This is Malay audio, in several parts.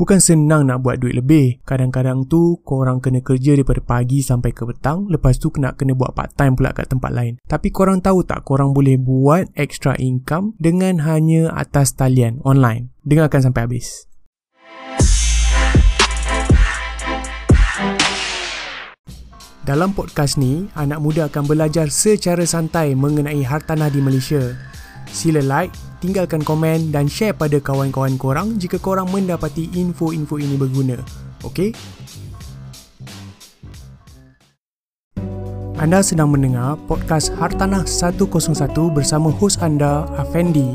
Bukan senang nak buat duit lebih. Kadang-kadang tu korang kena kerja daripada pagi sampai ke petang. Lepas tu kena kena buat part time pula kat tempat lain. Tapi korang tahu tak korang boleh buat extra income dengan hanya atas talian online. Dengarkan sampai habis. Dalam podcast ni, anak muda akan belajar secara santai mengenai hartanah di Malaysia. Sila like, tinggalkan komen dan share pada kawan-kawan korang jika korang mendapati info-info ini berguna. Okey? Anda sedang mendengar podcast Hartanah 101 bersama hos anda, Afendi.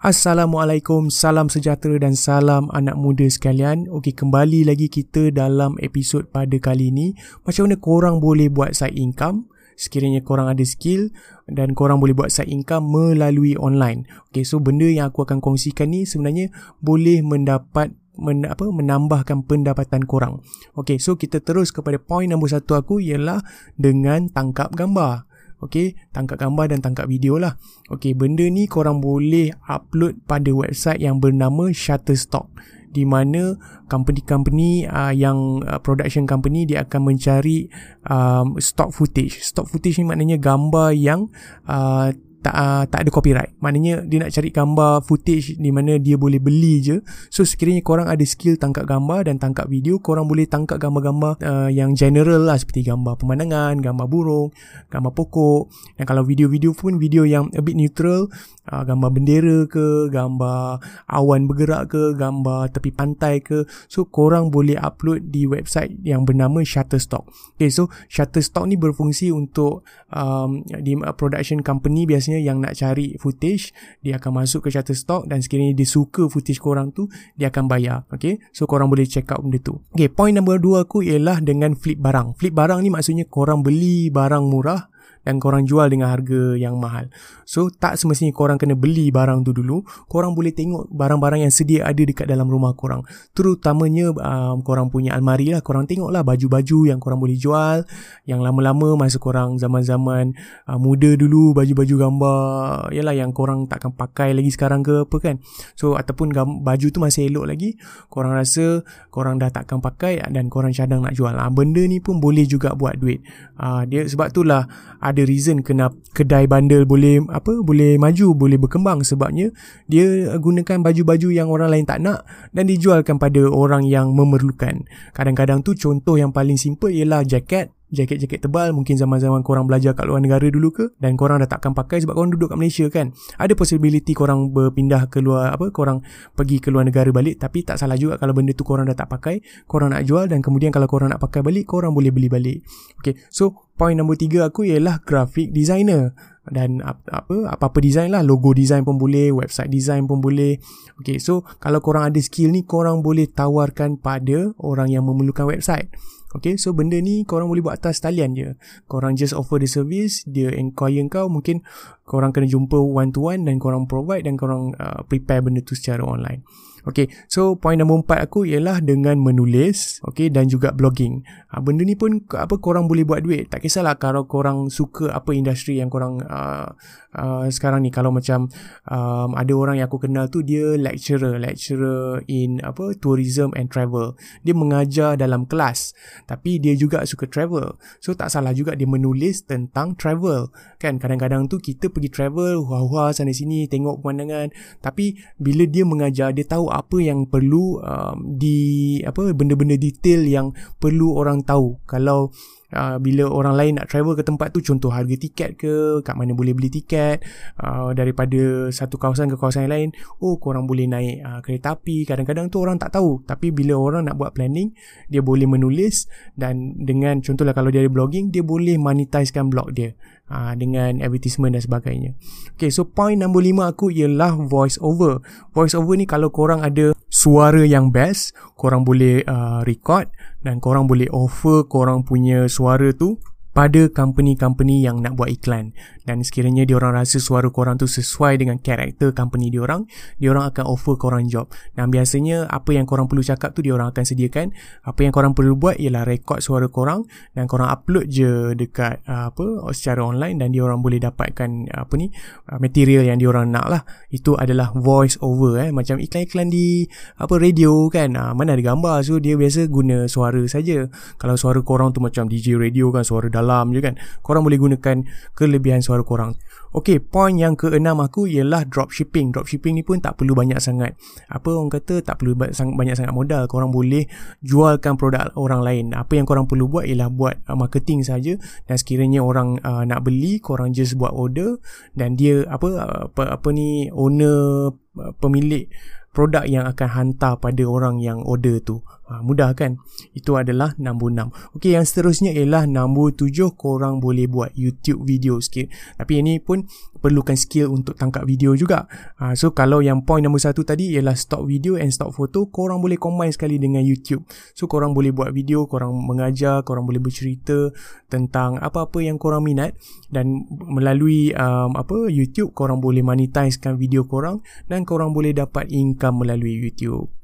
Assalamualaikum, salam sejahtera dan salam anak muda sekalian. Okey, kembali lagi kita dalam episod pada kali ini. Macam mana korang boleh buat side income sekiranya korang ada skill dan korang boleh buat side income melalui online. Okey, so benda yang aku akan kongsikan ni sebenarnya boleh mendapat men, apa menambahkan pendapatan korang. Okey, so kita terus kepada point nombor satu aku ialah dengan tangkap gambar. Okey, tangkap gambar dan tangkap video lah. Okey, benda ni korang boleh upload pada website yang bernama Shutterstock di mana company-company uh, yang uh, production company dia akan mencari um, stock footage. Stock footage ni maknanya gambar yang uh, tak uh, tak ada copyright. Maknanya dia nak cari gambar footage di mana dia boleh beli je. So sekiranya korang ada skill tangkap gambar dan tangkap video, korang boleh tangkap gambar-gambar uh, yang general lah seperti gambar pemandangan, gambar burung, gambar pokok. Dan kalau video-video pun video yang a bit neutral, uh, gambar bendera ke, gambar awan bergerak ke, gambar tepi pantai ke. So korang boleh upload di website yang bernama Shutterstock. Okay, so Shutterstock ni berfungsi untuk um, di production company biasanya biasanya yang nak cari footage dia akan masuk ke Shutterstock dan sekiranya dia suka footage korang tu dia akan bayar. Okay? So korang boleh check out benda tu. Okay point number dua aku ialah dengan flip barang. Flip barang ni maksudnya korang beli barang murah dan korang jual dengan harga yang mahal. So tak semestinya korang kena beli barang tu dulu. Korang boleh tengok barang-barang yang sedia ada dekat dalam rumah korang. Terutamanya um, korang punya almari lah. Korang tengok lah baju-baju yang korang boleh jual. Yang lama-lama masa korang zaman-zaman uh, muda dulu baju-baju gambar. Yalah yang korang takkan pakai lagi sekarang ke apa kan. So ataupun gam- baju tu masih elok lagi. Korang rasa korang dah takkan pakai dan korang cadang nak jual. Uh, benda ni pun boleh juga buat duit. Uh, dia sebab itulah ada reason kenapa kedai bandel boleh apa boleh maju boleh berkembang sebabnya dia gunakan baju-baju yang orang lain tak nak dan dijualkan pada orang yang memerlukan. Kadang-kadang tu contoh yang paling simple ialah jaket jaket-jaket tebal mungkin zaman-zaman korang belajar kat luar negara dulu ke dan korang dah takkan pakai sebab korang duduk kat Malaysia kan? Ada possibility korang berpindah ke luar apa korang pergi ke luar negara balik tapi tak salah juga kalau benda tu korang dah tak pakai korang nak jual dan kemudian kalau korang nak pakai balik korang boleh beli balik. Okay so point nombor tiga aku ialah graphic designer. Dan apa apa-apa design lah logo design pun boleh website design pun boleh. Okay so kalau korang ada skill ni korang boleh tawarkan pada orang yang memerlukan website Okay, so benda ni korang boleh buat atas talian je. Korang just offer the service, dia inquire kau, mungkin korang kena jumpa one to one dan korang provide dan korang uh, prepare benda tu secara online. Okay, so point nombor empat aku ialah dengan menulis, okay, dan juga blogging. Ha, benda ni pun apa korang boleh buat duit. Tak kisahlah kalau korang suka apa industri yang korang uh, uh, sekarang ni. Kalau macam um, ada orang yang aku kenal tu dia lecturer, lecturer in apa tourism and travel. Dia mengajar dalam kelas, tapi dia juga suka travel. So tak salah juga dia menulis tentang travel. Kan kadang-kadang tu kita pergi travel, wah-wah sana sini tengok pemandangan, tapi bila dia mengajar dia tahu apa yang perlu um, di apa benda-benda detail yang perlu orang tahu. Kalau uh, bila orang lain nak travel ke tempat tu contoh harga tiket ke kat mana boleh beli tiket uh, daripada satu kawasan ke kawasan yang lain oh korang boleh naik uh, kereta api. Kadang-kadang tu orang tak tahu. Tapi bila orang nak buat planning dia boleh menulis dan dengan contohlah kalau dia ada blogging dia boleh monetizekan blog dia uh, dengan advertisement dan sebagainya. Okay so point nombor lima aku ialah voice over voice over ni kalau korang ada suara yang best korang boleh uh, record dan korang boleh offer korang punya suara tu pada company-company yang nak buat iklan. Dan sekiranya diorang rasa suara korang tu sesuai dengan karakter company diorang diorang akan offer korang job. Dan biasanya apa yang korang perlu cakap tu diorang akan sediakan. Apa yang korang perlu buat ialah rekod suara korang dan korang upload je dekat uh, apa secara online dan diorang boleh dapatkan apa ni uh, material yang diorang nak lah. Itu adalah voice over eh. Macam iklan-iklan di apa radio kan. Uh, mana ada gambar. So dia biasa guna suara saja. Kalau suara korang tu macam DJ radio kan suara dalam je kan korang boleh gunakan kelebihan suara korang Okey, point yang keenam aku ialah dropshipping. Dropshipping ni pun tak perlu banyak sangat. Apa orang kata tak perlu banyak sangat modal. Korang boleh jualkan produk orang lain. Apa yang korang perlu buat ialah buat uh, marketing saja dan sekiranya orang uh, nak beli, korang just buat order dan dia apa apa, apa ni owner uh, pemilik produk yang akan hantar pada orang yang order tu. Ha, mudah kan? Itu adalah nombor 6. Okey, yang seterusnya ialah nombor 7 korang boleh buat YouTube video sikit. Tapi ini pun perlukan skill untuk tangkap video juga. Ha, so kalau yang point nombor 1 tadi ialah stock video and stock photo, korang boleh combine sekali dengan YouTube. So korang boleh buat video, korang mengajar, korang boleh bercerita tentang apa-apa yang korang minat dan melalui um, apa YouTube korang boleh monetizekan video korang dan korang boleh dapat income melalui YouTube.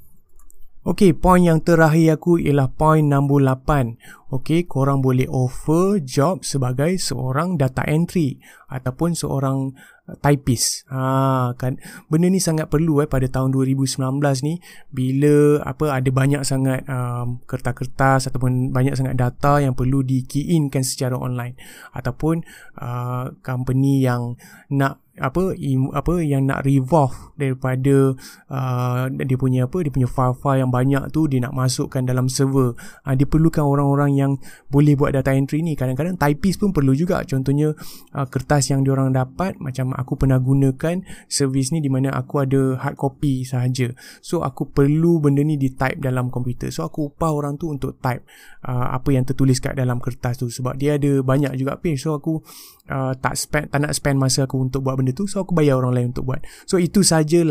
Okey, point yang terakhir aku ialah point nombor 8. Okey, korang boleh offer job sebagai seorang data entry ataupun seorang typist. Ha kan. Benda ni sangat perlu eh pada tahun 2019 ni bila apa ada banyak sangat um, kertas-kertas ataupun banyak sangat data yang perlu di key in kan secara online. Ataupun uh, company yang nak apa im, apa yang nak revolve daripada uh, dia punya apa dia punya file-file yang banyak tu dia nak masukkan dalam server. Uh, dia perlukan orang-orang yang boleh buat data entry ni. Kadang-kadang typist pun perlu juga. Contohnya uh, kertas yang diorang dapat macam aku pernah gunakan servis ni di mana aku ada hard copy sahaja. So aku perlu benda ni di type dalam komputer. So aku upah orang tu untuk type uh, apa yang tertulis kat dalam kertas tu. Sebab dia ada banyak juga page. So aku uh, tak spend tak nak spend masa aku untuk buat benda tu. So aku bayar orang lain untuk buat. So itu saja 8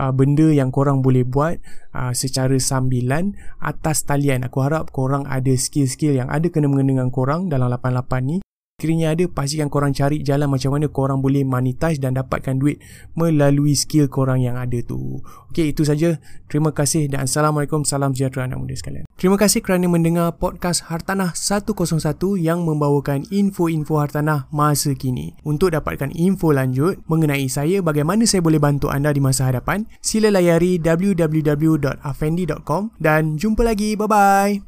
uh, benda yang korang boleh buat uh, secara sambilan atas talian. Aku harap korang ada skill-skill yang ada kena-mengena dengan korang dalam 88 ni sekiranya ada pastikan korang cari jalan macam mana korang boleh monetize dan dapatkan duit melalui skill korang yang ada tu. Ok itu saja. Terima kasih dan Assalamualaikum. Salam sejahtera anak muda sekalian. Terima kasih kerana mendengar podcast Hartanah 101 yang membawakan info-info hartanah masa kini. Untuk dapatkan info lanjut mengenai saya bagaimana saya boleh bantu anda di masa hadapan sila layari www.afendi.com dan jumpa lagi. Bye bye